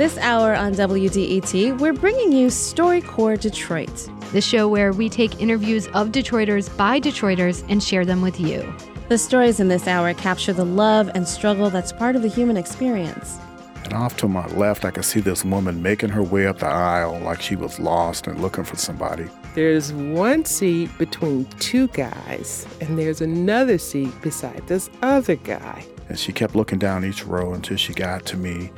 This hour on WDET, we're bringing you StoryCorps Detroit, the show where we take interviews of Detroiters by Detroiters and share them with you. The stories in this hour capture the love and struggle that's part of the human experience. And off to my left, I could see this woman making her way up the aisle like she was lost and looking for somebody. There's one seat between two guys, and there's another seat beside this other guy. And she kept looking down each row until she got to me.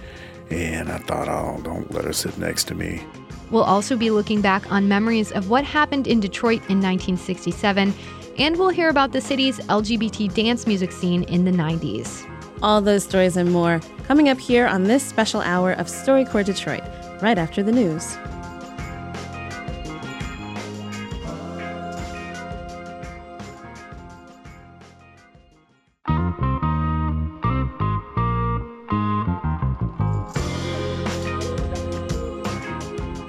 And I thought, oh, don't let her sit next to me. We'll also be looking back on memories of what happened in Detroit in 1967, and we'll hear about the city's LGBT dance music scene in the 90s. All those stories and more coming up here on this special hour of StoryCorps Detroit, right after the news.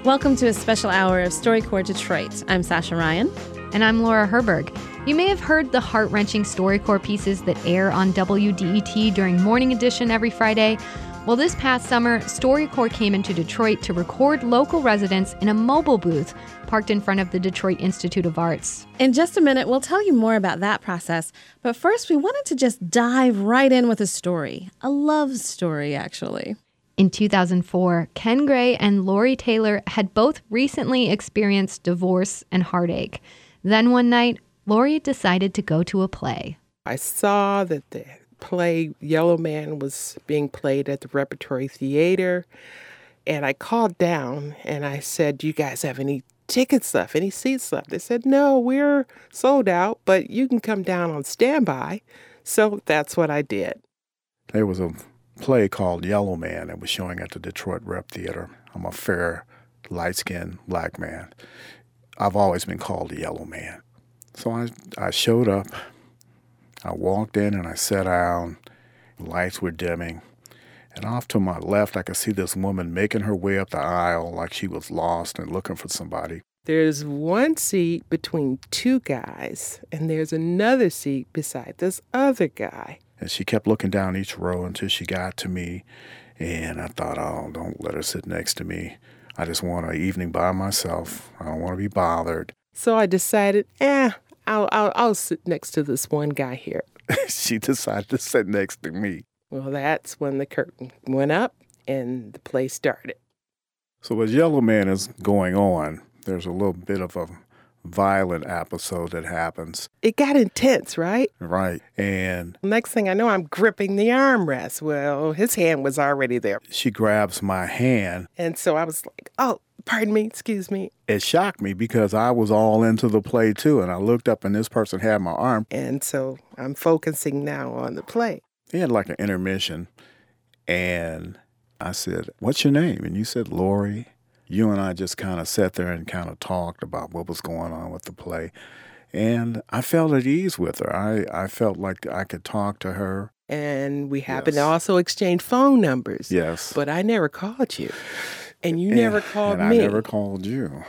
Welcome to a special hour of StoryCorps Detroit. I'm Sasha Ryan. And I'm Laura Herberg. You may have heard the heart wrenching StoryCorps pieces that air on WDET during Morning Edition every Friday. Well, this past summer, StoryCorps came into Detroit to record local residents in a mobile booth parked in front of the Detroit Institute of Arts. In just a minute, we'll tell you more about that process. But first, we wanted to just dive right in with a story a love story, actually. In 2004, Ken Gray and Lori Taylor had both recently experienced divorce and heartache. Then one night, Lori decided to go to a play. I saw that the play Yellow Man was being played at the Repertory Theater, and I called down and I said, Do you guys have any tickets left, any seats left? They said, No, we're sold out, but you can come down on standby. So that's what I did. There was a play called Yellow Man that was showing at the Detroit Rep Theater. I'm a fair, light skinned black man. I've always been called the Yellow Man. So I, I showed up. I walked in and I sat down. Lights were dimming. And off to my left, I could see this woman making her way up the aisle like she was lost and looking for somebody. There's one seat between two guys, and there's another seat beside this other guy. And she kept looking down each row until she got to me. And I thought, oh, don't let her sit next to me. I just want an evening by myself. I don't want to be bothered. So I decided, eh, I'll, I'll, I'll sit next to this one guy here. she decided to sit next to me. Well, that's when the curtain went up and the play started. So as Yellow Man is going on, there's a little bit of a violent episode that happens. It got intense, right? Right. And next thing I know, I'm gripping the armrest. Well, his hand was already there. She grabs my hand. And so I was like, oh, pardon me, excuse me. It shocked me because I was all into the play too. And I looked up and this person had my arm. And so I'm focusing now on the play. He had like an intermission. And I said, What's your name? And you said, Lori you and I just kind of sat there and kind of talked about what was going on with the play. And I felt at ease with her. I, I felt like I could talk to her. And we happened yes. to also exchange phone numbers. Yes. But I never called you. And you and, never called me. I never called you.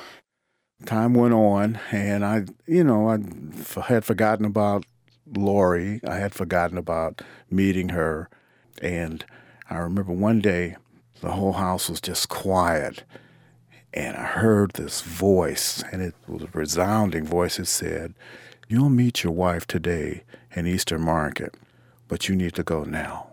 Time went on, and I, you know, I f- had forgotten about Lori. I had forgotten about meeting her. And I remember one day the whole house was just quiet and I heard this voice, and it was a resounding voice. It said, You'll meet your wife today in Eastern Market, but you need to go now.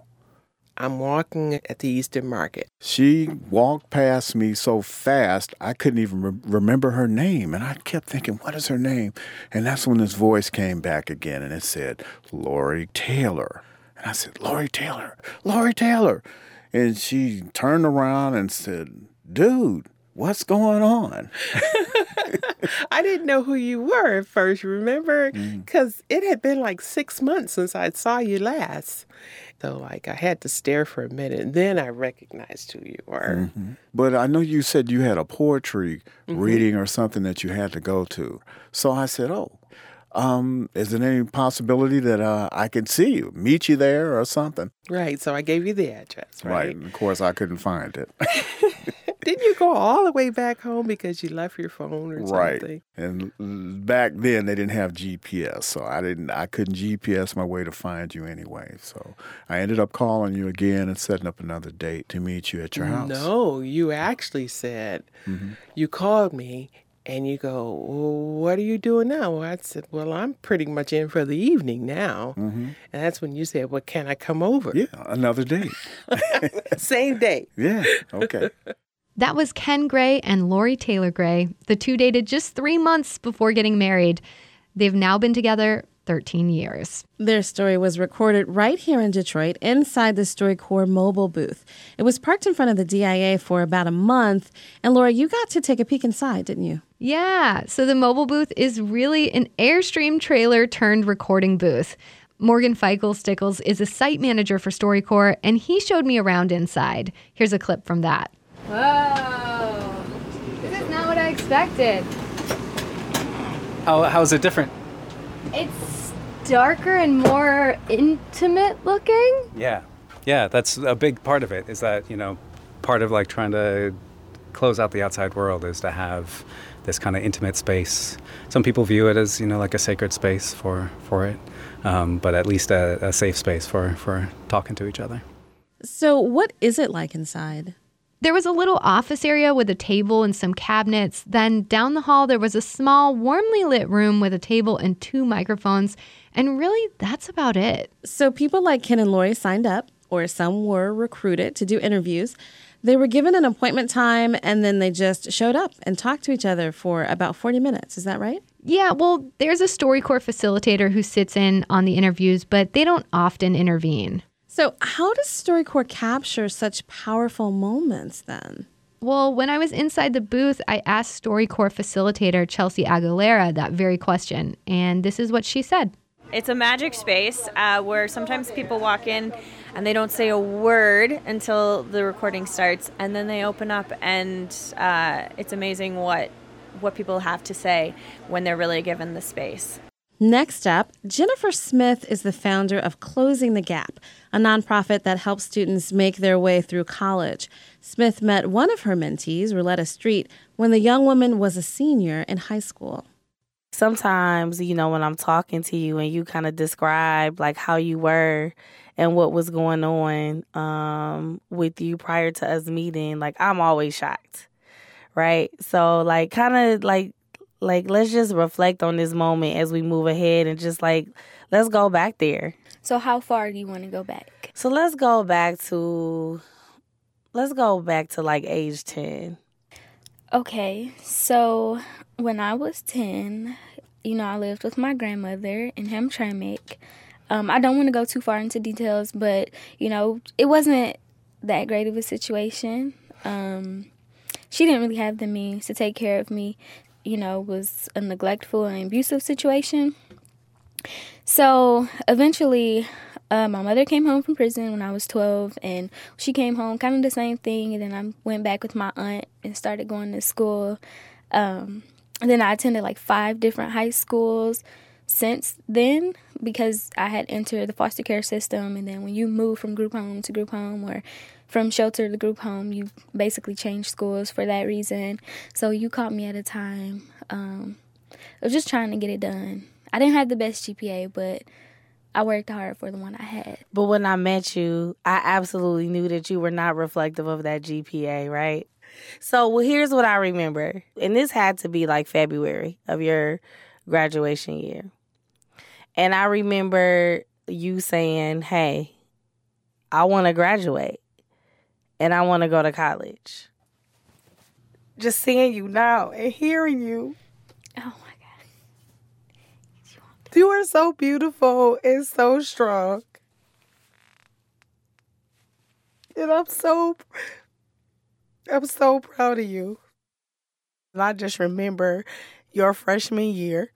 I'm walking at the Eastern Market. She walked past me so fast, I couldn't even re- remember her name. And I kept thinking, What is her name? And that's when this voice came back again, and it said, Lori Taylor. And I said, Lori Taylor, Lori Taylor. And she turned around and said, Dude, what's going on? I didn't know who you were at first, remember? Because mm. it had been like six months since I saw you last. So, like, I had to stare for a minute, and then I recognized who you were. Mm-hmm. But I know you said you had a poetry mm-hmm. reading or something that you had to go to. So I said, oh, um, is there any possibility that uh, I could see you, meet you there or something? Right. So I gave you the address, right? Right. And of course, I couldn't find it. Didn't you go all the way back home because you left your phone or right. something? And back then they didn't have GPS, so I didn't I couldn't GPS my way to find you anyway. So I ended up calling you again and setting up another date to meet you at your house. No, you actually said mm-hmm. you called me and you go, well, "What are you doing now?" Well, I said, "Well, I'm pretty much in for the evening now," mm-hmm. and that's when you said, "Well, can I come over?" Yeah, another date. Same day. yeah. Okay. That was Ken Gray and Lori Taylor Gray. The two dated just three months before getting married. They've now been together 13 years. Their story was recorded right here in Detroit inside the StoryCorps mobile booth. It was parked in front of the DIA for about a month. And Laura, you got to take a peek inside, didn't you? Yeah, so the mobile booth is really an Airstream trailer turned recording booth. Morgan Feichel Stickles is a site manager for StoryCorps, and he showed me around inside. Here's a clip from that. Whoa, this is not what I expected. How, how is it different? It's darker and more intimate looking. Yeah. Yeah, that's a big part of it is that, you know, part of like trying to close out the outside world is to have this kind of intimate space. Some people view it as, you know, like a sacred space for, for it, um, but at least a, a safe space for, for talking to each other. So, what is it like inside? There was a little office area with a table and some cabinets. Then down the hall, there was a small, warmly lit room with a table and two microphones. And really, that's about it. So, people like Ken and Lori signed up, or some were recruited to do interviews. They were given an appointment time and then they just showed up and talked to each other for about 40 minutes. Is that right? Yeah, well, there's a StoryCorps facilitator who sits in on the interviews, but they don't often intervene. So, how does StoryCorps capture such powerful moments then? Well, when I was inside the booth, I asked StoryCorps facilitator Chelsea Aguilera that very question, and this is what she said. It's a magic space uh, where sometimes people walk in and they don't say a word until the recording starts, and then they open up, and uh, it's amazing what what people have to say when they're really given the space. Next up, Jennifer Smith is the founder of Closing the Gap, a nonprofit that helps students make their way through college. Smith met one of her mentees, Roletta Street, when the young woman was a senior in high school. Sometimes, you know, when I'm talking to you and you kind of describe like how you were and what was going on um, with you prior to us meeting, like I'm always shocked, right? So, like, kind of like like let's just reflect on this moment as we move ahead and just like let's go back there So how far do you want to go back? so let's go back to let's go back to like age 10 Okay, so when I was 10, you know, I lived with my grandmother in Hamtramck. Um, I don't want to go too far into details, but, you know, it wasn't that great of a situation. Um, she didn't really have the means to take care of me, you know, was a neglectful and abusive situation. So eventually, uh, my mother came home from prison when I was 12, and she came home kind of the same thing. And then I went back with my aunt and started going to school. Um, and then I attended like five different high schools since then because I had entered the foster care system. And then when you move from group home to group home or from shelter to group home, you basically change schools for that reason. So you caught me at a time. Um, I was just trying to get it done. I didn't have the best GPA, but I worked hard for the one I had. but when i met you i absolutely knew that you were not reflective of that gpa right? So well here's what i remember and this had to be like february of your graduation year. And i remember you saying hey i want to graduate and i want to go to college. Just seeing you now and hearing you Oh my God. You are so beautiful and so strong. And I'm so I'm so proud of you. And I just remember your freshman year.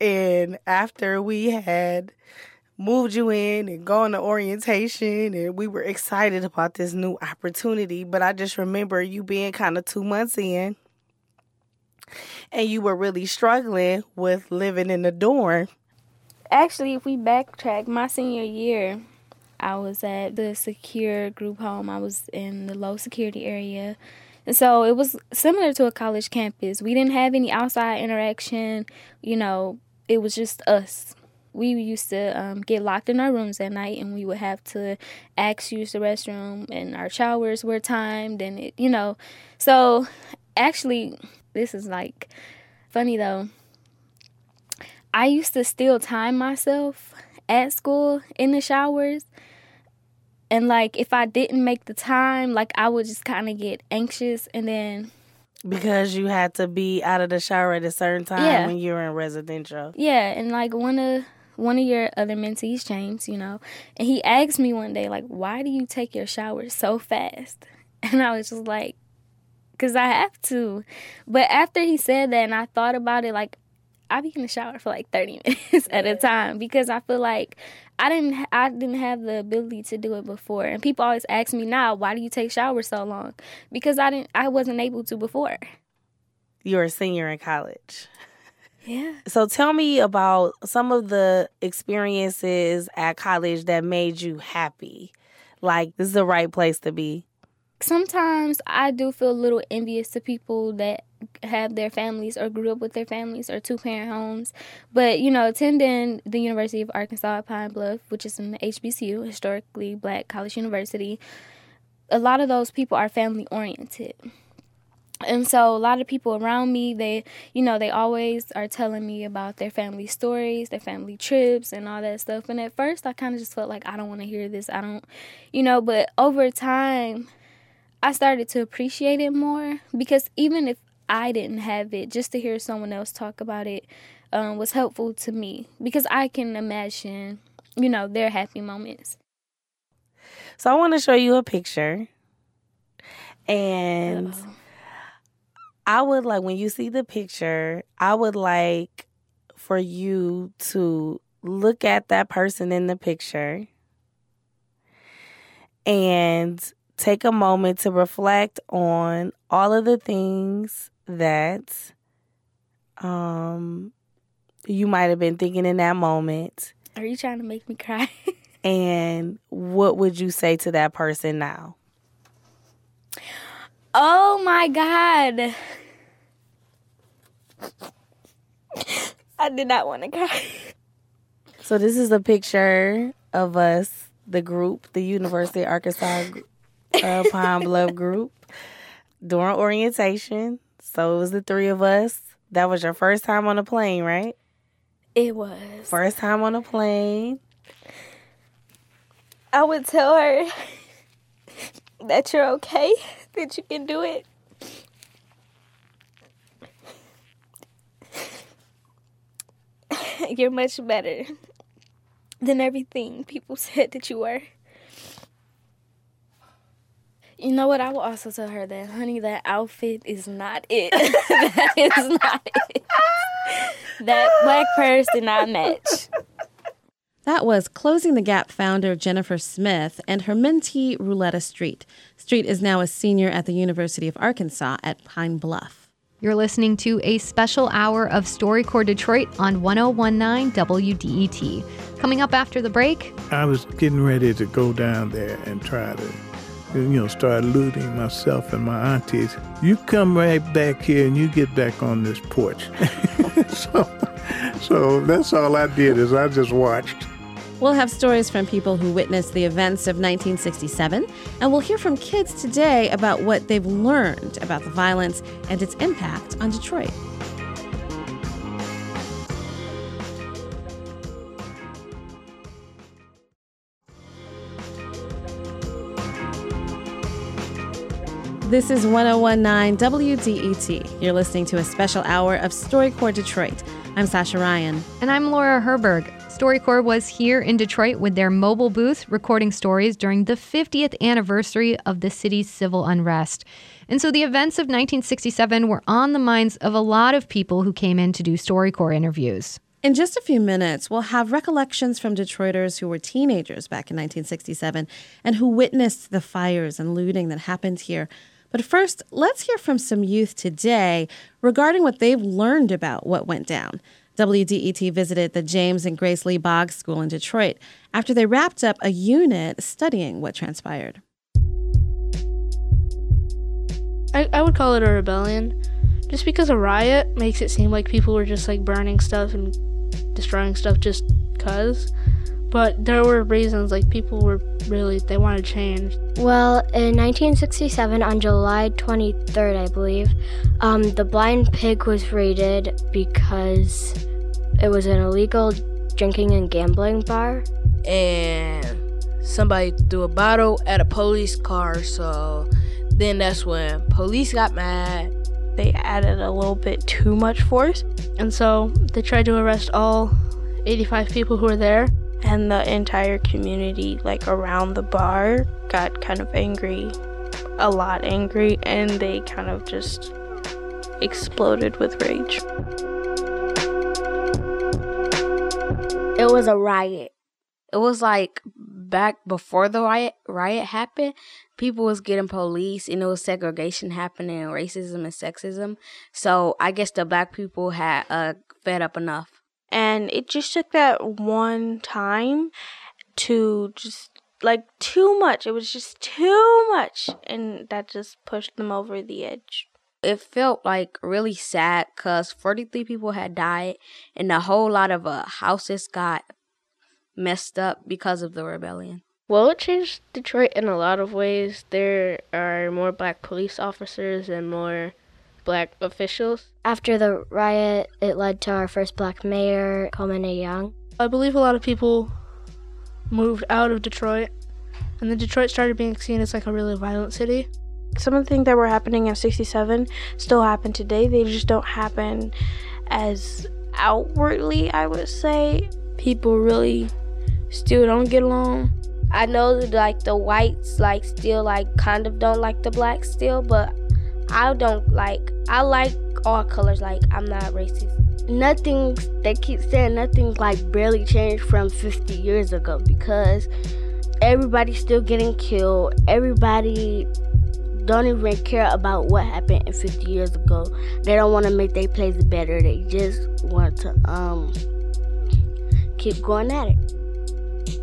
And after we had moved you in and gone to orientation and we were excited about this new opportunity, but I just remember you being kind of 2 months in and you were really struggling with living in the dorm. Actually, if we backtrack, my senior year, I was at the secure group home. I was in the low security area. And so it was similar to a college campus. We didn't have any outside interaction. You know, it was just us. We used to um, get locked in our rooms at night and we would have to ask use the restroom and our showers were timed and it, you know. So actually, this is like funny though. I used to still time myself at school in the showers. And like if I didn't make the time, like I would just kind of get anxious and then because you had to be out of the shower at a certain time Yeah. when you were in residential. yeah, and like one of one of your other mentees, James, you know, and he asked me one day like, "Why do you take your shower so fast?" And I was just like, "Cause I have to." But after he said that, and I thought about it, like I be in the shower for like thirty minutes at a time because I feel like I didn't I didn't have the ability to do it before. And people always ask me now, "Why do you take showers so long?" Because I didn't I wasn't able to before. You were a senior in college. Yeah. So tell me about some of the experiences at college that made you happy. Like this is the right place to be. Sometimes I do feel a little envious to people that have their families or grew up with their families or two parent homes. But, you know, attending the University of Arkansas at Pine Bluff, which is an HBCU, historically black college university, a lot of those people are family oriented. And so a lot of people around me, they, you know, they always are telling me about their family stories, their family trips and all that stuff. And at first I kind of just felt like I don't want to hear this. I don't, you know, but over time I started to appreciate it more because even if I didn't have it, just to hear someone else talk about it um, was helpful to me because I can imagine, you know, their happy moments. So I want to show you a picture. And. I would like when you see the picture, I would like for you to look at that person in the picture and take a moment to reflect on all of the things that um you might have been thinking in that moment Are you trying to make me cry? and what would you say to that person now? oh my God. I did not want to cry. So this is a picture of us, the group, the University of Arkansas Uh, Pine Bluff group, during orientation. So it was the three of us. That was your first time on a plane, right? It was. First time on a plane. I would tell her that you're okay, that you can do it. You're much better than everything people said that you were. You know what? I will also tell her that, honey, that outfit is not it. that is not it. That black purse did not match. That was Closing the Gap founder Jennifer Smith and her mentee Rouletta Street. Street is now a senior at the University of Arkansas at Pine Bluff. You're listening to a special hour of StoryCorps Detroit on 1019 WDET. Coming up after the break, I was getting ready to go down there and try to, you know, start looting myself and my aunties. You come right back here and you get back on this porch. so, so that's all I did is I just watched. We'll have stories from people who witnessed the events of 1967, and we'll hear from kids today about what they've learned about the violence and its impact on Detroit. This is 1019 WDET. You're listening to a special hour of StoryCorps Detroit. I'm Sasha Ryan. and I'm Laura Herberg. StoryCorps was here in Detroit with their mobile booth recording stories during the 50th anniversary of the city's civil unrest. And so the events of 1967 were on the minds of a lot of people who came in to do StoryCorps interviews. In just a few minutes, we'll have recollections from Detroiters who were teenagers back in 1967 and who witnessed the fires and looting that happened here. But first, let's hear from some youth today regarding what they've learned about what went down. WDET visited the James and Grace Lee Boggs School in Detroit after they wrapped up a unit studying what transpired. I, I would call it a rebellion. Just because a riot makes it seem like people were just like burning stuff and destroying stuff just cuz. But there were reasons like people were really they wanted change. Well, in 1967, on July 23rd, I believe, um, the Blind Pig was raided because it was an illegal drinking and gambling bar. And somebody threw a bottle at a police car, so then that's when police got mad. They added a little bit too much force. And so they tried to arrest all 85 people who were there. And the entire community, like around the bar, got kind of angry, a lot angry, and they kind of just exploded with rage. It was a riot. It was like back before the riot riot happened, people was getting police and it was segregation happening racism and sexism. So I guess the black people had uh, fed up enough. And it just took that one time to just like too much. It was just too much. And that just pushed them over the edge. It felt like really sad because 43 people had died and a whole lot of uh, houses got messed up because of the rebellion. Well, it changed Detroit in a lot of ways. There are more black police officers and more black officials. After the riot, it led to our first black mayor, Coleman A. Young. I believe a lot of people moved out of Detroit, and then Detroit started being seen as like a really violent city. Some of the things that were happening in 67 still happen today. They just don't happen as outwardly, I would say. People really still don't get along. I know that like the whites like still like kind of don't like the blacks still, but I don't like I like all colors. Like I'm not racist. Nothing they keep saying nothing's like barely changed from 50 years ago because everybody's still getting killed. Everybody don't even care about what happened in 50 years ago. They don't want to make their place better. They just want to um keep going at it.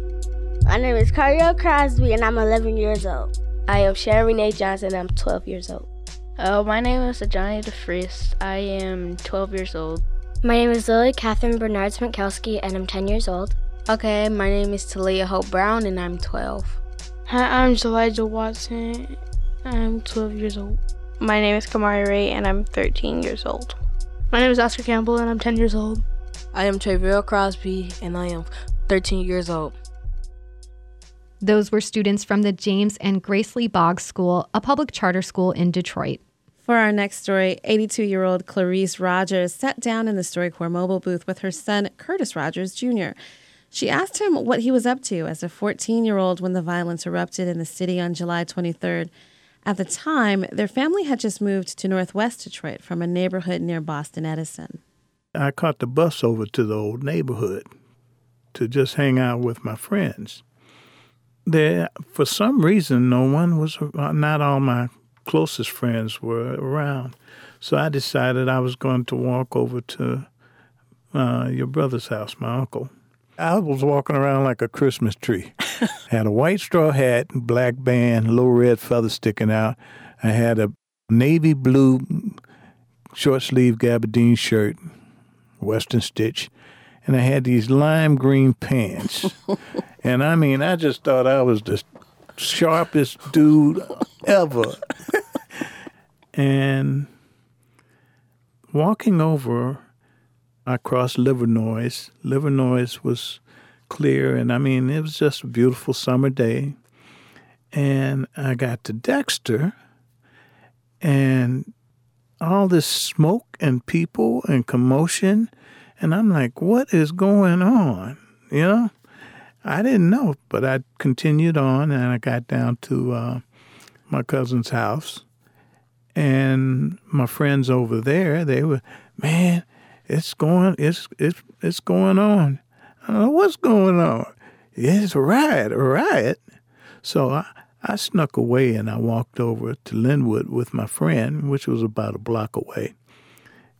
My name is Cario Crosby, and I'm 11 years old. I am Sharon Renee Johnson, I'm 12 years old. Oh, my name is Johnny DeFries. I am 12 years old. My name is Lily Catherine Bernard Sminkowski, and I'm 10 years old. Okay, my name is Talia Hope Brown, and I'm 12. Hi, I'm Elijah Watson. I'm 12 years old. My name is Kamari Ray, and I'm 13 years old. My name is Oscar Campbell, and I'm 10 years old. I am Travill Crosby, and I am 13 years old. Those were students from the James and Grace Lee Boggs School, a public charter school in Detroit. For our next story, 82 year old Clarice Rogers sat down in the StoryCorps mobile booth with her son, Curtis Rogers Jr. She asked him what he was up to as a 14 year old when the violence erupted in the city on July 23rd. At the time, their family had just moved to Northwest Detroit from a neighborhood near Boston Edison. I caught the bus over to the old neighborhood to just hang out with my friends there for some reason no one was uh, not all my closest friends were around. So i decided i was going to walk over to uh, your brother's house my uncle. I was walking around like a christmas tree. Had a white straw hat black band little red feather sticking out. I had a navy blue short sleeve gabardine shirt western stitch and I had these lime green pants. and I mean, I just thought I was the sharpest dude ever. and walking over, I crossed Livernois. Livernois was clear, and I mean, it was just a beautiful summer day. And I got to Dexter, and all this smoke and people and commotion and I'm like, what is going on? You know, I didn't know, but I continued on and I got down to uh, my cousin's house. And my friends over there, they were, man, it's going, it's, it's, it's going on. I don't know what's going on. It's a riot, a riot. So I, I snuck away and I walked over to Linwood with my friend, which was about a block away.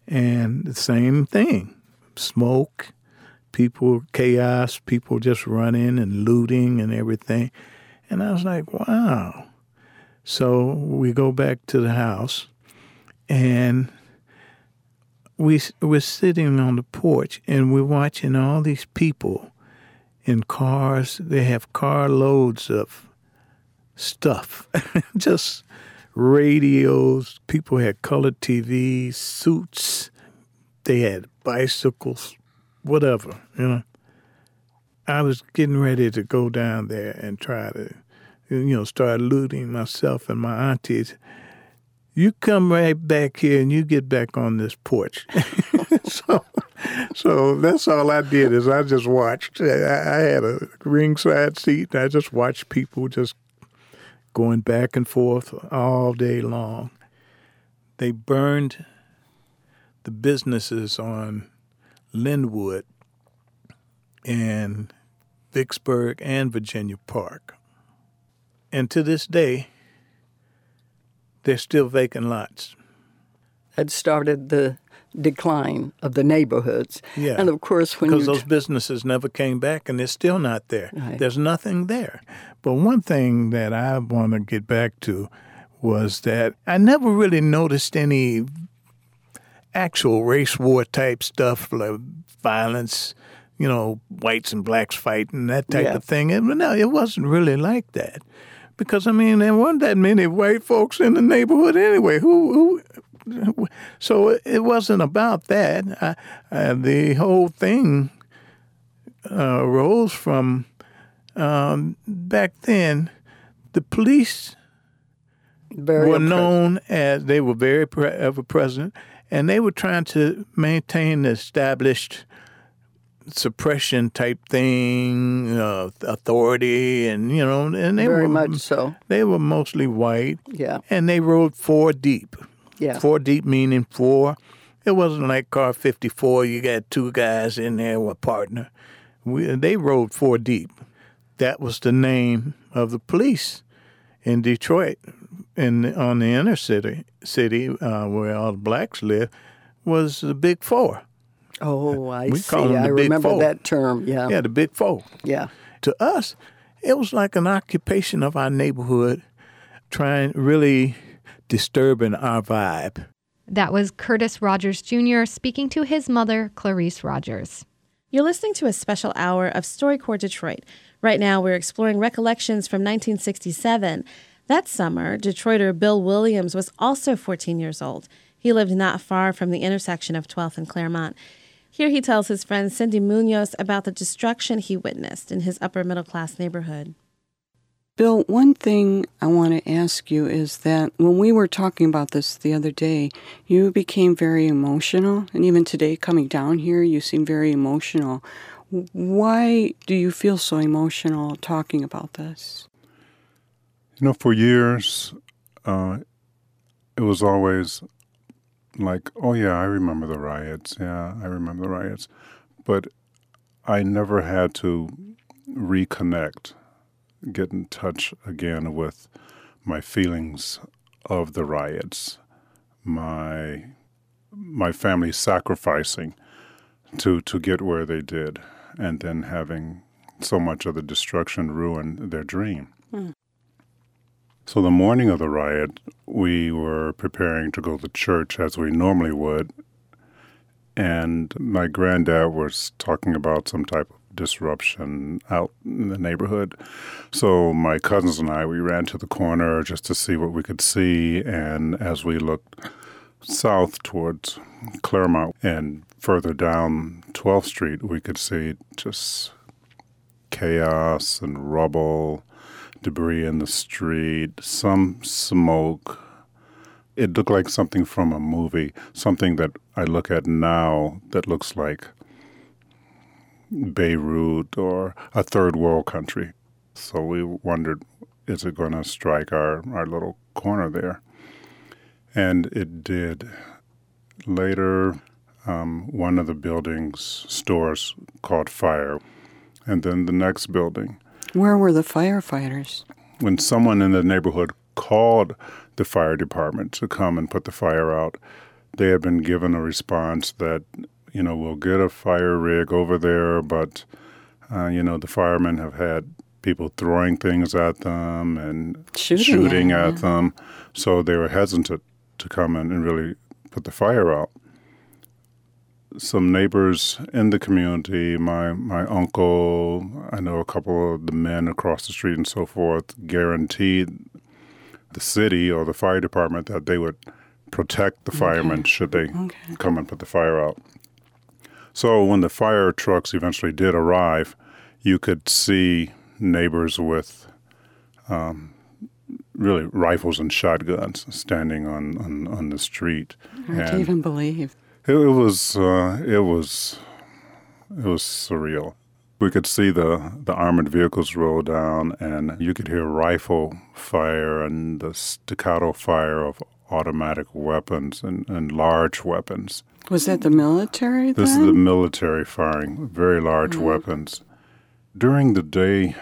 And the same thing smoke, people, chaos, people just running and looting and everything. And I was like, wow. So we go back to the house and we, we're sitting on the porch and we're watching all these people in cars. They have carloads of stuff, just radios. People had color TVs, suits. They had bicycles, whatever, you know. I was getting ready to go down there and try to, you know, start looting myself and my aunties. You come right back here and you get back on this porch. so, so that's all I did is I just watched. I, I had a ringside seat I just watched people just going back and forth all day long. They burned the businesses on Linwood and Vicksburg and Virginia Park. And to this day, they're still vacant lots. Had started the decline of the neighborhoods. Yeah. And of course, when because those businesses never came back and they're still not there. Right. There's nothing there. But one thing that I want to get back to was that I never really noticed any actual race war type stuff like violence, you know, whites and blacks fighting, that type yeah. of thing. And no, it wasn't really like that. Because I mean, there weren't that many white folks in the neighborhood anyway. Who, who so it wasn't about that. I, uh, the whole thing uh, arose from um, back then. The police very were known as they were very pre- ever present, and they were trying to maintain the established suppression type thing, uh, authority, and you know, and they very were much so. They were mostly white, yeah, and they rode four deep. Yeah, four deep meaning four. It wasn't like car fifty four. You got two guys in there with a partner. We, they rode four deep. That was the name of the police in Detroit, in on the inner city, city uh, where all the blacks live, was the Big Four. Oh, I we see. Them the I big remember four. that term. Yeah. Yeah, the Big Four. Yeah. To us, it was like an occupation of our neighborhood, trying really disturbing our vibe. That was Curtis Rogers Jr. speaking to his mother, Clarice Rogers. You're listening to a special hour of StoryCorps Detroit. Right now, we're exploring recollections from 1967. That summer, Detroiter Bill Williams was also 14 years old. He lived not far from the intersection of 12th and Clairmount. Here he tells his friend Cindy Munoz about the destruction he witnessed in his upper middle class neighborhood. Bill, one thing I want to ask you is that when we were talking about this the other day, you became very emotional. And even today, coming down here, you seem very emotional. Why do you feel so emotional talking about this? You know, for years, uh, it was always like, oh, yeah, I remember the riots. Yeah, I remember the riots. But I never had to reconnect, get in touch again with my feelings of the riots, my my family sacrificing to to get where they did, and then having so much of the destruction ruin their dream. Hmm. So the morning of the riot, we were preparing to go to church as we normally would, and my granddad was talking about some type of disruption out in the neighborhood. So my cousins and I, we ran to the corner just to see what we could see, and as we looked south towards Clairmount and further down 12th Street, we could see just chaos and rubble debris in the street, some smoke. It looked like something from a movie, something that I look at now that looks like Beirut or a third world country. So we wondered, is it going to strike our, our little corner there? And it did. Later, um, one of the buildings, stores, caught fire. And then the next building, Where were the firefighters? when someone in the neighborhood called the fire department to come and put the fire out, they had been given a response that you know, we'll get a fire rig over there, but, uh, you know, the firemen have had people throwing things at them and shooting, shooting at at them. So they were hesitant to come in and really put the fire out. Some neighbors in the community, my, my uncle, I know a couple of the men across the street and so forth, guaranteed the city or the fire department that they would protect the firemen okay. should they okay. come and put the fire out. So when the fire trucks eventually did arrive, you could see neighbors with um, really rifles and shotguns standing on, on, on the street. Hard to even believe. It, it was uh, it was it was surreal. We could see the, the armored vehicles roll down, and you could hear rifle fire and the staccato fire of automatic weapons and, and large weapons. Was that the military? This then? is the military firing very large mm-hmm. weapons. During the day,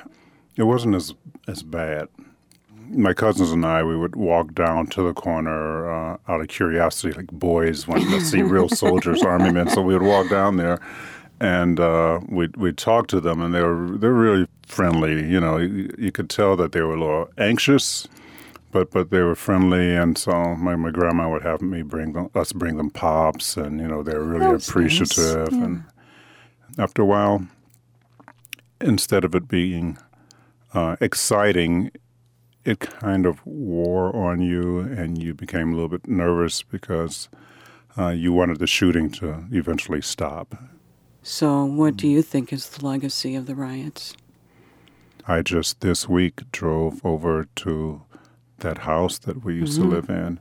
it wasn't as as bad. My cousins and I, we would walk down to the corner uh, out of curiosity, like boys wanting to see real soldiers, army men. So we would walk down there, and uh, we'd we'd talk to them, and they were they're really friendly. You know, you, you, could tell that they were a little anxious, but but they were friendly, and so my, my grandma would have me bring them, us bring them pops, and you know they were really appreciative. Nice. Yeah. And after a while, instead of it being uh, exciting, it kind of wore on you, and you became a little bit nervous because uh, you wanted the shooting to eventually stop. So, what do you think is the legacy of the riots? I just this week drove over to that house that we used mm-hmm. to live in,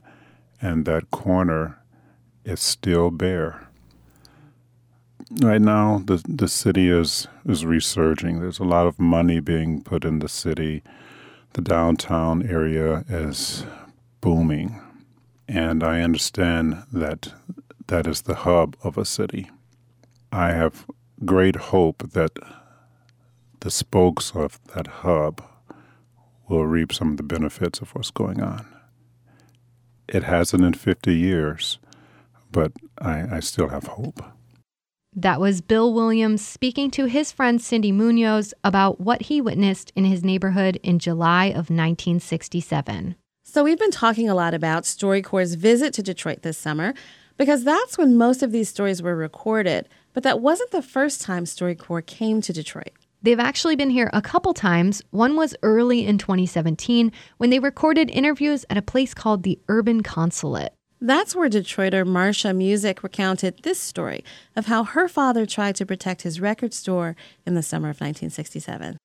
and that corner is still bare. Right now, the the city is is resurging. There's a lot of money being put in the city. The downtown area is booming, and I understand that that is the hub of a city. I have great hope that the spokes of that hub will reap some of the benefits of what's going on. It hasn't in 50 years, but I, I still have hope. That was Bill Williams speaking to his friend Cindy Munoz about what he witnessed in his neighborhood in July of 1967. So, we've been talking a lot about StoryCorps' visit to Detroit this summer because that's when most of these stories were recorded. But that wasn't the first time StoryCorps came to Detroit. They've actually been here a couple times. One was early in 2017 when they recorded interviews at a place called the Urban Consulate. That's where Detroiter Marsha Music recounted this story of how her father tried to protect his record store in the summer of 1967.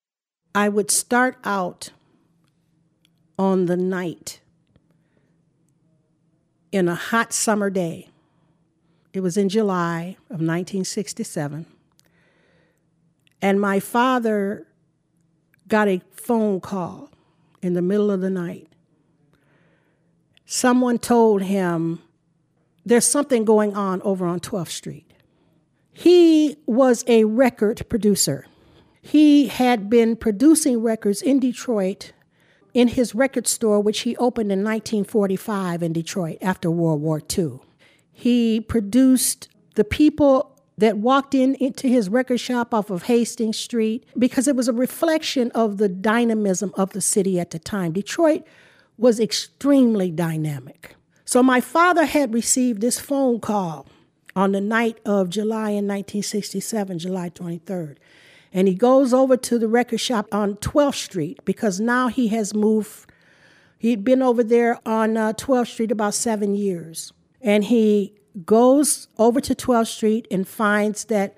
I would start out on the night in a hot summer day. It was in July of 1967. And my father got a phone call in the middle of the night someone told him there's something going on over on 12th Street. He was a record producer. He had been producing records in Detroit in his record store, which he opened in 1945 in Detroit after World War II. He produced the people that walked in into his record shop off of Hastings Street because it was a reflection of the dynamism of the city at the time. Detroit was extremely dynamic. So my father had received this phone call on the night of July in 1967, July 23rd. And he goes over to the record shop on 12th Street because now he has moved. He'd been over there on uh, 12th Street about seven years. And he goes over to 12th Street and finds that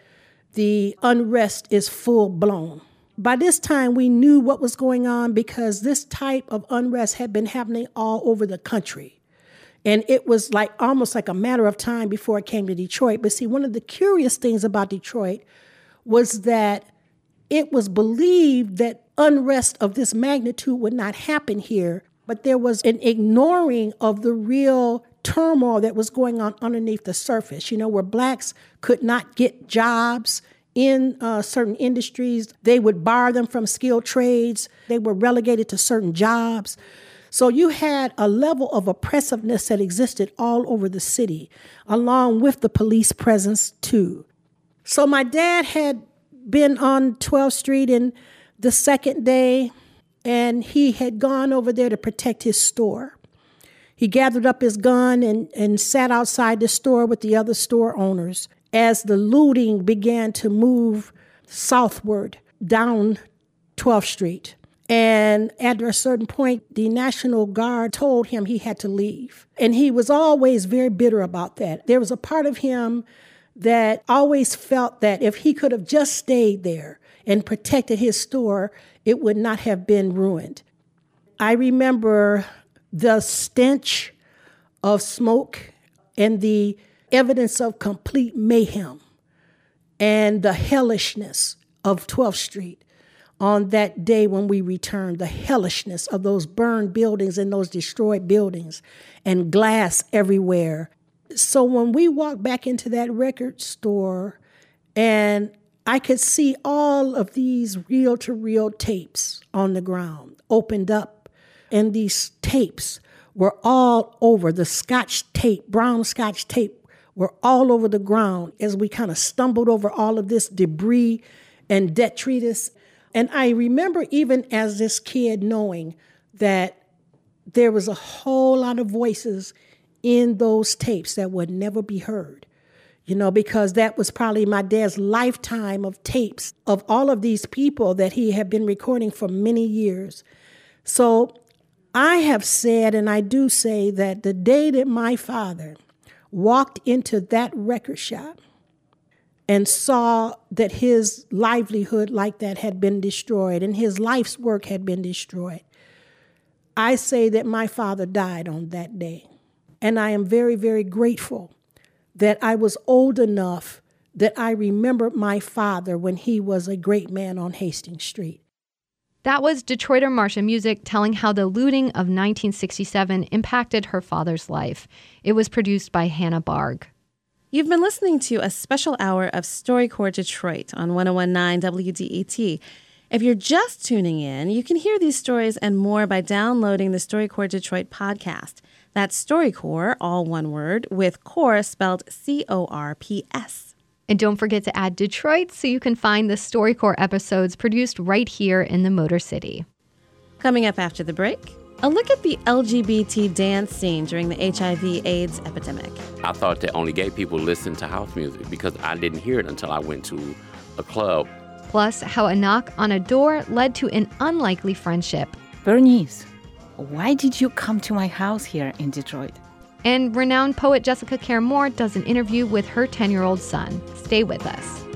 the unrest is full blown. By this time, we knew what was going on because this type of unrest had been happening all over the country. And it was like almost like a matter of time before it came to Detroit. But see, one of the curious things about Detroit was that it was believed that unrest of this magnitude would not happen here, but there was an ignoring of the real turmoil that was going on underneath the surface, you know, where blacks could not get jobs in uh, certain industries. They would bar them from skilled trades. They were relegated to certain jobs. So you had a level of oppressiveness that existed all over the city, along with the police presence too. So my dad had been on 12th Street in the second day, and he had gone over there to protect his store. He gathered up his gun and, and sat outside the store with the other store owners as the looting began to move southward down 12th Street. And at a certain point, the National Guard told him he had to leave. And he was always very bitter about that. There was a part of him that always felt that if he could have just stayed there and protected his store, it would not have been ruined. I remember the stench of smoke and the evidence of complete mayhem and the hellishness of 12th Street on that day when we returned, the hellishness of those burned buildings and those destroyed buildings and glass everywhere. So when we walked back into that record store and I could see all of these reel to reel tapes on the ground opened up, and these tapes were all over the scotch tape, brown scotch tape, were all over the ground as we kind of stumbled over all of this debris and detritus and I remember even as this kid knowing that there was a whole lot of voices in those tapes that would never be heard. You know, because that was probably my dad's lifetime of tapes of all of these people that he had been recording for many years. So I have said, and I do say, that the day that my father walked into that record shop, and saw that his livelihood like that had been destroyed and his life's work had been destroyed. I say that my father died on that day. And I am very, very grateful that I was old enough that I remember my father when he was a great man on Hastings Street. That was Detroiter Marsha Music telling how the looting of 1967 impacted her father's life. It was produced by Hannah Barg. You've been listening to a special hour of StoryCorps Detroit on 1019 WDET. If you're just tuning in, you can hear these stories and more by downloading the StoryCorps Detroit podcast. That's StoryCorps, all one word, with core spelled C O R P S. And don't forget to add Detroit so you can find the StoryCorps episodes produced right here in the Motor City. Coming up after the break, a look at the LGBT dance scene during the HIV AIDS epidemic. I thought that only gay people listened to house music because I didn't hear it until I went to a club. Plus, how a knock on a door led to an unlikely friendship. Bernice, why did you come to my house here in Detroit? And renowned poet Jessica Care Moore does an interview with her 10 year old son. Stay with us.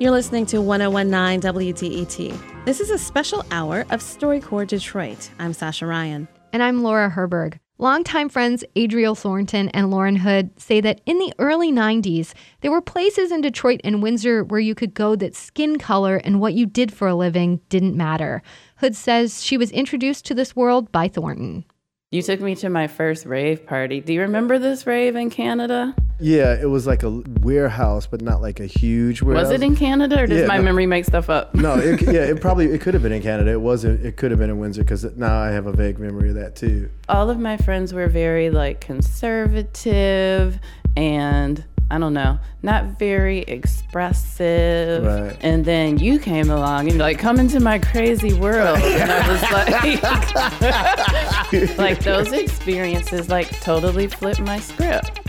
You're listening to 1019 WDET. This is a special hour of StoryCorps Detroit. I'm Sascha Raiyn. And I'm Laura Herberg. Longtime friends Adriel Thornton and Lauren Hood say that in the early 90s, there were places in Detroit and Windsor where you could go that skin color and what you did for a living didn't matter. Hood says she was introduced to this world by Thornton. You took me to my first rave party. Do you remember this rave in Canada? Yeah, it was like a warehouse, but not like a huge warehouse. Was it in Canada, or does Yeah, my no. memory make stuff up? No, it, yeah, it probably it could have been in Canada. It wasn't. It could have been in Windsor because now I have a vague memory of that too. All of my friends were very like conservative and I don't know, not very expressive. Right. And then you came along and you're like, come into my crazy world. And I was like, like those experiences like totally flipped my script.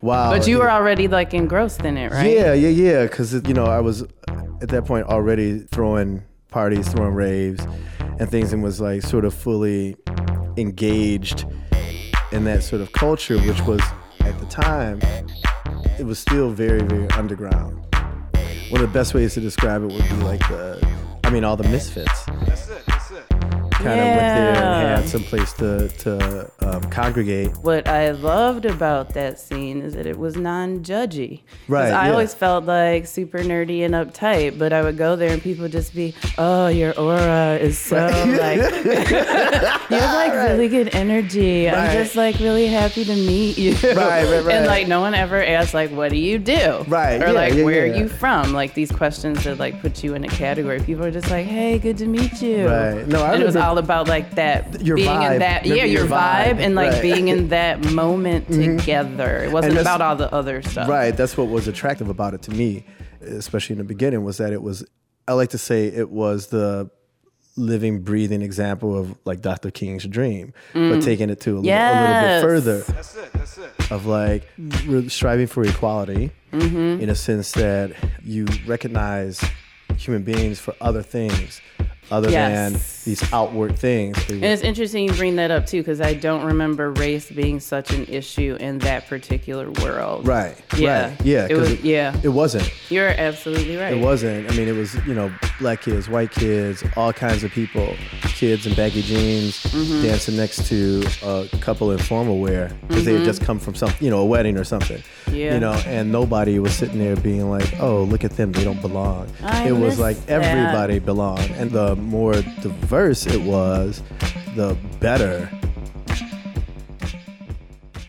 Wow. But you were already like engrossed in it, right? Yeah, yeah, yeah. Because you know I was at that point already throwing parties, throwing raves, and things, and was like sort of fully engaged in that sort of culture, which was at the time it was still very, very underground. One of the best ways to describe it would be like the, I mean, all the misfits. That's it. Kind of went there and had some place to to um, congregate. What I loved about that scene is that it was non-judgy. Right, I yeah. always felt like super nerdy and uptight, but I would go there and people would just be, "Oh, your aura is so like you have like really good energy. I'm just like really happy to meet you." Right, right, right. And like no one ever asked like, "What do you do?" Right, Or yeah, like, yeah, "Where yeah. are you from?" Like these questions that like put you in a category. People are just like, "Hey, good to meet you." Right. No, I and remember- all about like that Your being vibe. in that Remember yeah your, your vibe, vibe. and like Right. being in that moment together. It wasn't about all the other stuff. Right. That's what was attractive about it to me, especially in the beginning, was that it was. I like to say it was the living, breathing example of like Dr. King's dream, but Mm. taking it to a, little, a little bit further. Of like re- striving for equality, Mhm. in a sense that you recognize human beings for other things, other Yes. than these outward things. And it's interesting you bring that up too, because I don't remember race being such an issue in that particular world. Right. Yeah. Right. Yeah. It was. yeah. It wasn't. You're absolutely right. It wasn't. I mean, it was, you know, black kids, white kids, all kinds of people, kids in baggy jeans Mhm. dancing next to a couple in formal wear because they had just come from some, you know, a wedding or something. Yeah. You know, and nobody was sitting there being like, oh, look at them, they don't belong. I it was like that. everybody belonged. And the more diverse it was, the better.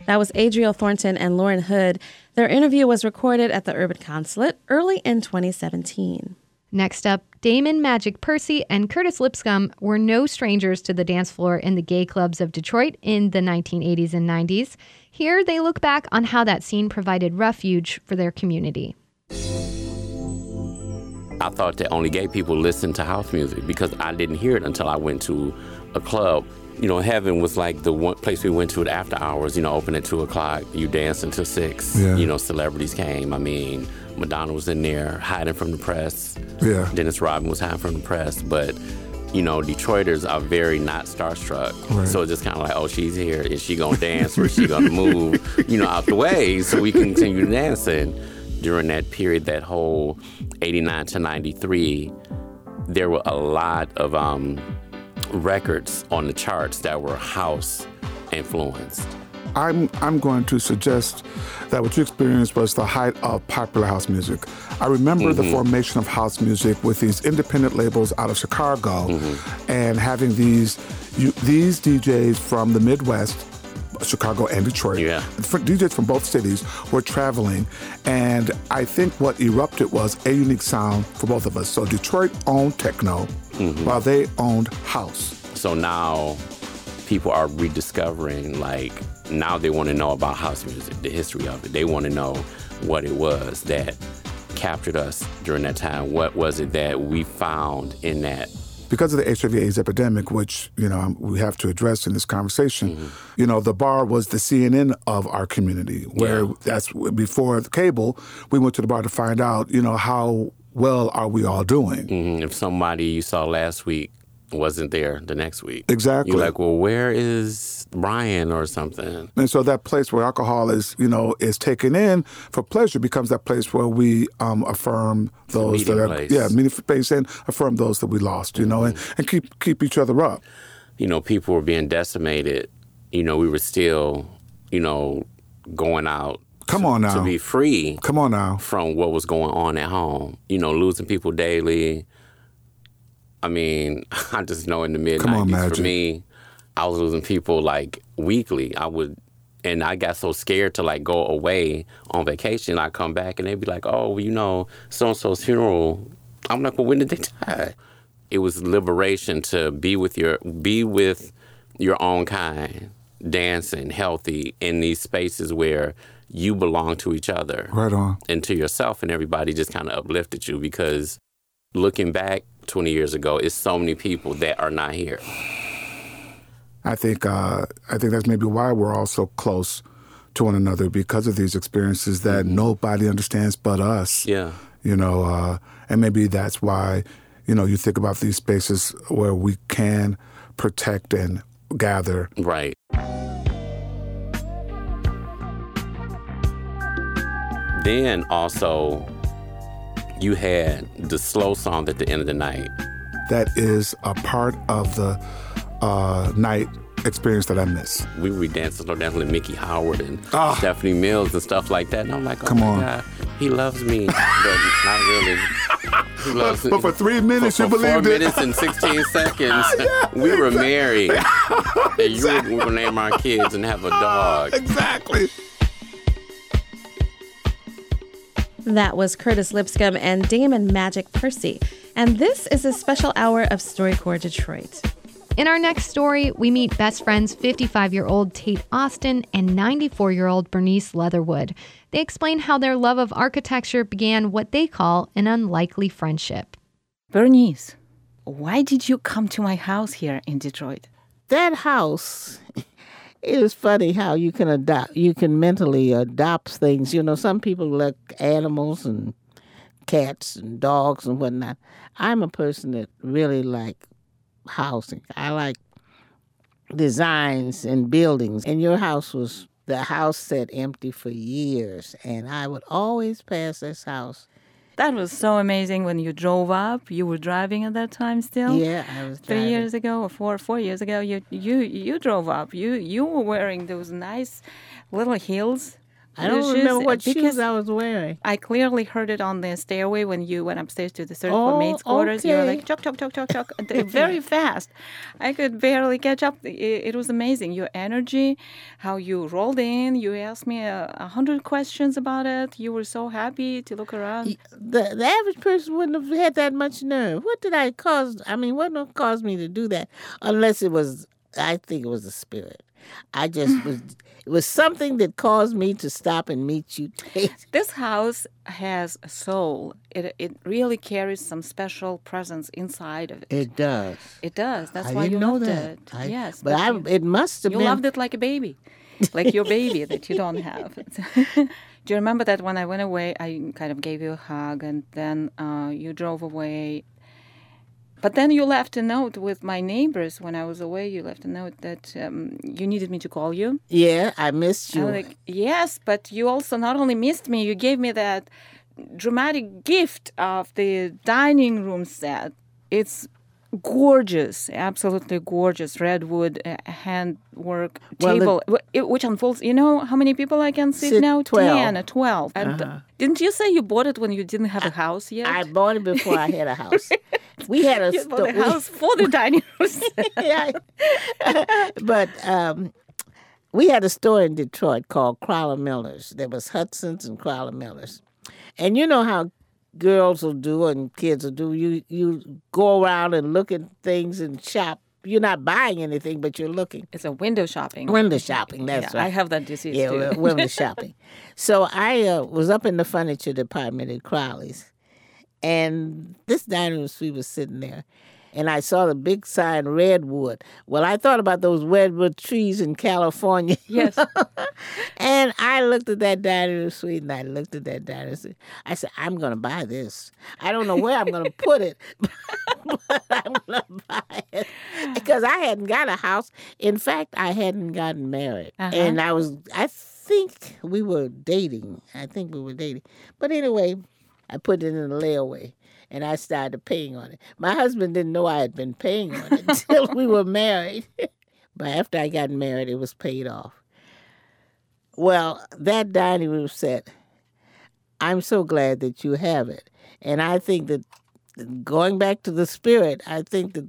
That was Adriel Thornton and Lauren Hood. Their interview was recorded at the Urban Consulate early in 2017. Next up, Damon Magic Percy and Curtis Lipscomb were no strangers to the dance floor in the gay clubs of Detroit in the 1980s and 90s. Here, they look back on how that scene provided refuge for their community. I thought that only gay people listened to house music because I didn't hear it until I went to a club. You know, Heaven was like the one place we went to at after hours, you know, open at 2 o'clock. You dance until 6. Yeah. You know, celebrities came. I mean, Madonna was in there hiding from the press. Yeah. Dennis Rodman was hiding from the press. But, you know, Detroiters are very not starstruck. Right. So it's just kind of like, oh, she's here. Is she going to dance or is she going to move, you know, out the way so we can continue dancing? During that period, that whole 89 to 93, there were a lot of um, records on the charts that were house influenced. I'm I'm going to suggest that what you experienced was the height of popular house music. I remember the Mhm. formation of house music with these independent labels out of Chicago, and having these you, these DJs from the Midwest. Chicago and Detroit. Yeah. DJs from both cities were traveling, and I think what erupted was a unique sound for both of us. So Detroit owned techno, mm-hmm. while they owned house. So now people are rediscovering, like, now they want to know about house music, the history of it. They want to know what it was that captured us during that time. What was it that we found in that? Because of the HIV/AIDS epidemic, which you know we have to address in this conversation, you know the bar was the CNN of our community. Where Yeah. that's before the cable, we went to the bar to find out, you know, how well are we all doing. Mhm. If somebody you saw last week wasn't there the next week, Exactly. You're like, well, where is Brian or something? And so that place where alcohol is, you know, is taken in for pleasure becomes that place where we um, affirm those that are, place. yeah, meeting place and affirm those that we lost, you know, and, and keep keep each other up. you know, people were being decimated, you know, we were still, you know, going out. Come on now. To be free. Come on now. From what was going on at home. You know, losing people daily. I mean, I just know in the mid 90s for me, I was losing people like weekly. I would, and I got so scared to like go away on vacation. I come back and they'd be like, oh, well, you know, so and so's funeral. I'm like, well, when did they die? It was liberation to be with your be with your own kind, dancing, healthy in these spaces where you belong to each other Right on. and to yourself, and everybody just kind of uplifted you because looking back 20 years ago, it's so many people that are not here. I think uh, I think that's maybe why we're all so close to one another because of these experiences that nobody understands but us. Yeah. You know, uh, and maybe that's why you know you think about these spaces where we can protect and gather. Right. Then also, you had the slow song at the end of the night. That is a part of the uh, night experience that I miss. We be dancing, slow dancing with Miki Howard and oh. Stephanie Mills and stuff like that. And I'm like, oh come on, God, he loves me, but not really. He loves but, but for three minutes, for, you for believed four it. minutes and 16 seconds, yeah, we were married. and you exactly. would name our kids and have a dog. exactly. That was Curtis Lipscomb and Damon Magic Percy. And this is a special hour of StoryCorps Detroit. In our next story, we meet best friends 55 year old Tate Austin and 94 year old Bernice Leatherwood. They explain how their love of architecture began what they call an unlikely friendship. Bernice, why did you come to my house here in Detroit? That house, it is funny how you can adopt, you can mentally adopt things. You know, some people like animals and cats and dogs and whatnot. I'm a person that really like housing. I like designs and buildings. And your house was the house sat empty for years, and I would always pass this house. That was so amazing when you drove up. You were driving at that time still. Yeah, I was. Three driving. years ago or four four years ago, you you you drove up. You you were wearing those nice little heels I don't remember what shoes I was wearing. I clearly heard it on the stairway when you went upstairs to the third oh, floor maid's quarters. Okay. You were like, chuck, chuck, chuck, chuck, chuck, very fast. I could barely catch up. It, it, was amazing. Your energy, how you rolled in. You asked me a, a, hundred questions about it. You were so happy to look around. The, the average person wouldn't have had that much nerve. What did I cause? I mean, what caused me to do that? Unless it was, I think it was the spirit. I just was. It was something that caused me to stop and meet you. this house has a soul. It it really carries some special presence inside of it. It does. It does. That's I why you know loved that. it. I, yes, but, I, you, it must have you been. loved it like a baby, like your baby that you don't have. Do you remember that when I went away, I kind of gave you a hug, and then uh, you drove away, but then you left a note with my neighbors when I was away. You left a note that um, you needed me to call you. Yeah, I missed you. I like, yes, but you also not only missed me, you gave me that dramatic gift of the dining room set. It's gorgeous, absolutely gorgeous redwood uh, handwork well, table, which unfolds. You know how many people I can sit, sit now? 12. 10, 12. And uh-huh. didn't you say you bought it when you didn't have a house yet? I bought it before I had a house. we had a, sto- a house for the dining room. yeah, but um, we had a store in Detroit called Crowley Milners. There was Hudson's and Crowley Milners, and you know how girls will do and kids will do. You you go around and look at things and shop. You're not buying anything, but you're looking. It's a window shopping. Window shopping. That's yeah, right. I have that disease yeah, too. window shopping. So I uh, was up in the furniture department at Crowley's, and this dining room suite was sitting there, and I saw the big sign redwood. Well, I thought about those redwood trees in California. Yes. and I looked at that dining room suite and I looked at that dining room suite. I said, I'm going to buy this. I don't know where I'm going to put it, but I'm going to buy it. Because I hadn't got a house. In fact, I hadn't gotten married. Uh-huh. And I was, I think we were dating. I think we were dating. But anyway, I put it in a layaway and I started paying on it. My husband didn't know I had been paying on it until we were married. but after I got married, it was paid off. Well, that dining room set, I'm so glad that you have it. And I think that going back to the spirit, I think that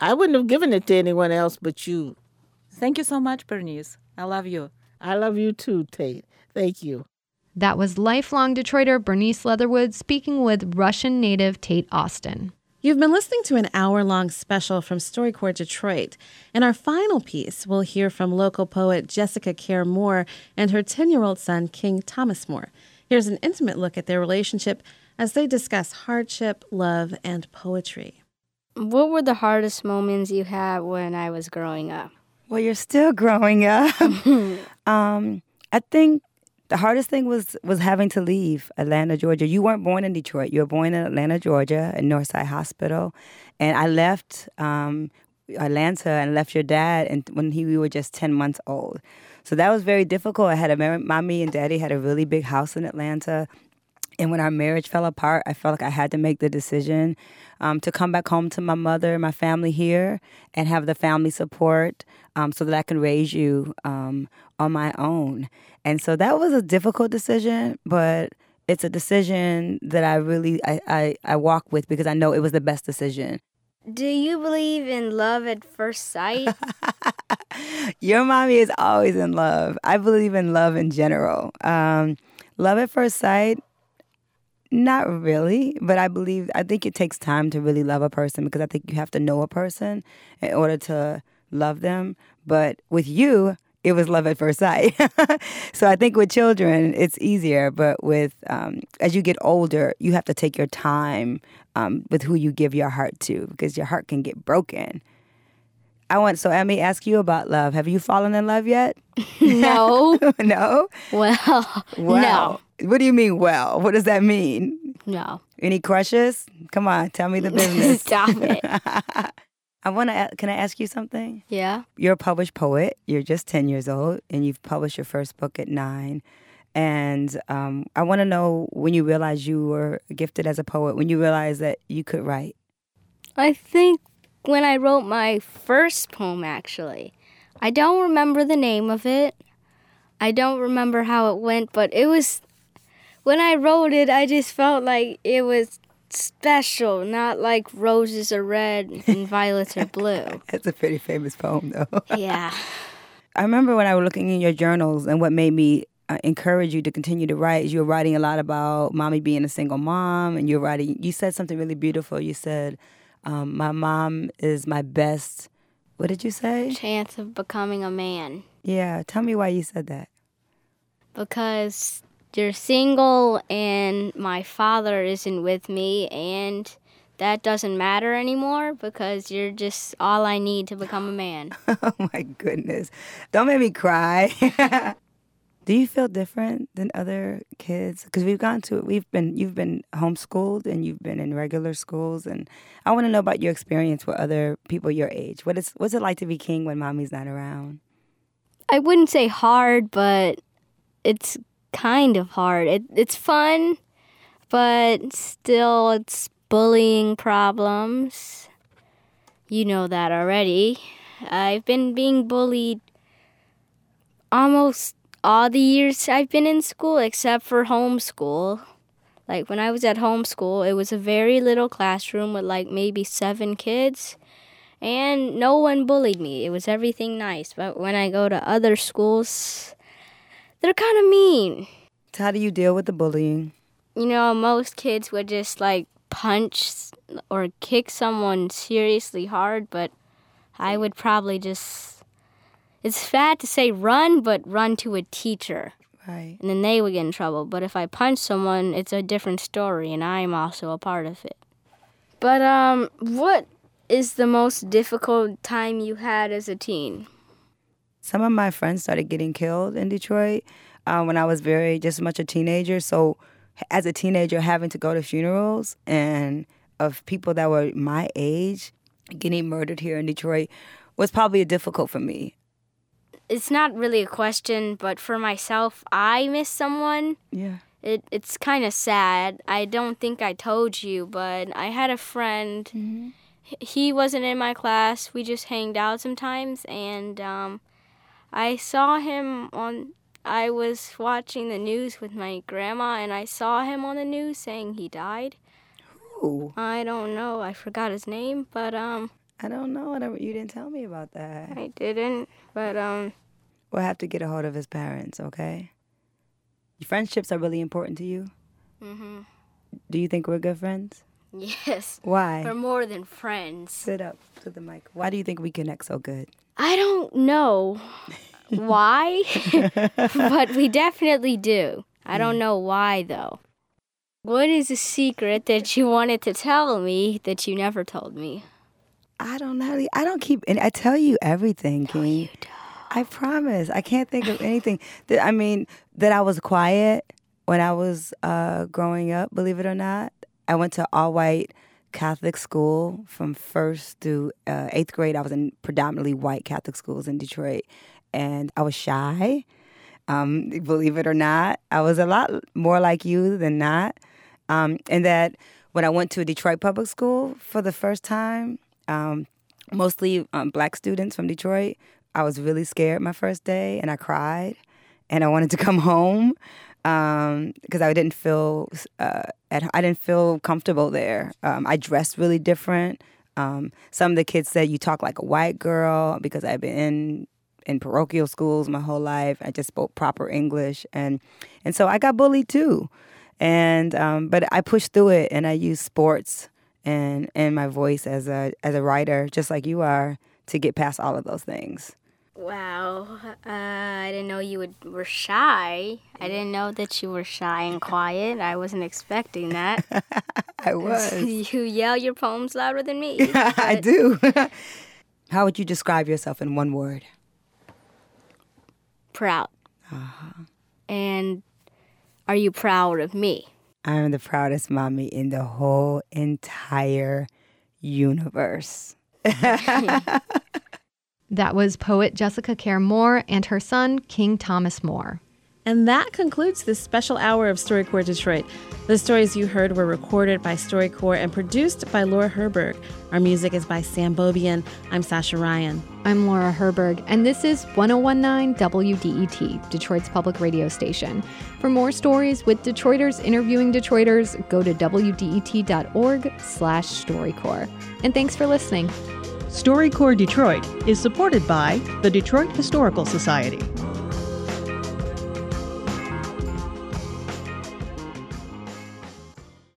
I wouldn't have given it to anyone else but you. Thank you so much, Bernice. I love you. I love you too, Tate. Thank you. That was lifelong Detroiter Bernice Leatherwood speaking with Russian native Tate Austin. You've been listening to an hour long special from StoryCorps Detroit. In our final piece, we'll hear from local poet Jessica Care Moore and her 10 year old son, King Thomas Moore. Here's an intimate look at their relationship as they discuss hardship, love, and poetry. What were the hardest moments you had when I was growing up? Well, you're still growing up. um, I think the hardest thing was was having to leave Atlanta, Georgia. You weren't born in Detroit. You were born in Atlanta, Georgia, at Northside Hospital, and I left um, Atlanta and left your dad, and when he we were just ten months old. So that was very difficult. I had a mommy and daddy had a really big house in Atlanta, And when our marriage fell apart, I felt like I had to make the decision um, to come back home to my mother, my family here, and have the family support um, so that I can raise you um, on my own. And so that was a difficult decision, but it's a decision that I really I, I, I walk with because I know it was the best decision. Do you believe in love at first sight? Your mommy is always in love. I believe in love in general. Um, love at first sight, not really, but I believe I think it takes time to really love a person because I think you have to know a person in order to love them. But with you, it was love at first sight. so I think with children, it's easier. But with um, as you get older, you have to take your time um, with who you give your heart to because your heart can get broken. I want so Emmy ask you about love. Have you fallen in love yet? No. no. Well, Wow. What do you mean? Well, what does that mean? no. Any crushes? Come on, tell me the business. Stop it. I want to. Can I ask you something? Yeah. You're a published poet. You're just 10 years old and you've published your first book at nine. And um, I want to know when you realized you were gifted as a poet, when you realized that you could write. I think when I wrote my first poem, actually. I don't remember the name of it. I don't remember how it went, but it was. When I wrote it, I just felt like it was special, not like roses are red and violets are blue. That's a pretty famous poem, though. Yeah. I remember when I was looking in your journals and what made me uh, encourage you to continue to write is you were writing a lot about mommy being a single mom, and you're writing. You said something really beautiful. You said, um, "My mom is my best." What did you say? Chance of becoming a man. Yeah, tell me why you said that. Because you're single and my father isn't with me, and that doesn't matter anymore because you're just all I need to become a man. oh my goodness. Don't make me cry. Do you feel different than other kids? Because we've gone to we've been you've been homeschooled and you've been in regular schools, and I want to know about your experience with other people your age. What is what's it like to be king when mommy's not around? I wouldn't say hard, but it's kind of hard. It, it's fun, but still, it's bullying problems. You know that already. I've been being bullied almost all the years I've been in school, except for homeschool. Like when I was at homeschool, it was a very little classroom with like maybe seven kids, and no one bullied me. It was everything nice. But when I go to other schools, they're kind of mean. So how do you deal with the bullying? You know, most kids would just like punch or kick someone seriously hard, but I would probably just. It's bad to say run, but run to a teacher. Right. And then they would get in trouble. But if I punch someone, it's a different story, and I'm also a part of it. But um, what is the most difficult time you had as a teen? Some of my friends started getting killed in Detroit uh, when I was very just much a teenager. So, as a teenager, having to go to funerals and of people that were my age getting murdered here in Detroit was probably difficult for me. It's not really a question, but for myself, I miss someone. Yeah. It it's kind of sad. I don't think I told you, but I had a friend. Mm-hmm. He wasn't in my class. We just hanged out sometimes, and um, I saw him on. I was watching the news with my grandma, and I saw him on the news saying he died. Who? I don't know. I forgot his name, but um, I don't know. You didn't tell me about that. I didn't. But um, We'll have to get a hold of his parents, okay? Your Friendships are really important to you. hmm Do you think we're good friends? yes. Why? We're more than friends. Sit up to the mic. Why do you think we connect so good? I don't know why, but we definitely do. I don't know why though. What is a secret that you wanted to tell me that you never told me? I don't know. I don't keep. And I tell you everything, King. I promise. I can't think of anything. That I mean, that I was quiet when I was uh, growing up. Believe it or not, I went to all white Catholic school from first through uh, eighth grade. I was in predominantly white Catholic schools in Detroit, and I was shy. Um, believe it or not, I was a lot more like you than not. Um, and that when I went to a Detroit public school for the first time, um, mostly um, black students from Detroit, I was really scared my first day and I cried and I wanted to come home because um, I didn't feel uh, at, I didn't feel comfortable there. Um, I dressed really different. Um, some of the kids said you talk like a white girl because I've been in in parochial schools my whole life. I just spoke proper English, and and so I got bullied too. And um, but I pushed through it, and I used sports and and my voice as a as a writer, just like you are, to get past all of those things. Wow, uh, I didn't know you would, were shy. I didn't know that you were shy and quiet. I wasn't expecting that. I was. you yell your poems louder than me. I do. How would you describe yourself in one word? Proud. Uh-huh. And are you proud of me? I'm the proudest mommy in the whole entire universe. That was poet Jessica Care Moore and her son, King Thomas Moore. And that concludes this special hour of StoryCorps Detroit. The stories you heard were recorded by StoryCorps and produced by Laura Herberg. Our music is by Sam Bobian. I'm Sascha Raiyn. I'm Laura Herberg, and this is 1019 WDET, Detroit's public radio station. For more stories with Detroiters interviewing Detroiters, go to wdet.org slash StoryCorps. And thanks for listening. StoryCorps Detroit is supported by the Detroit Historical Society.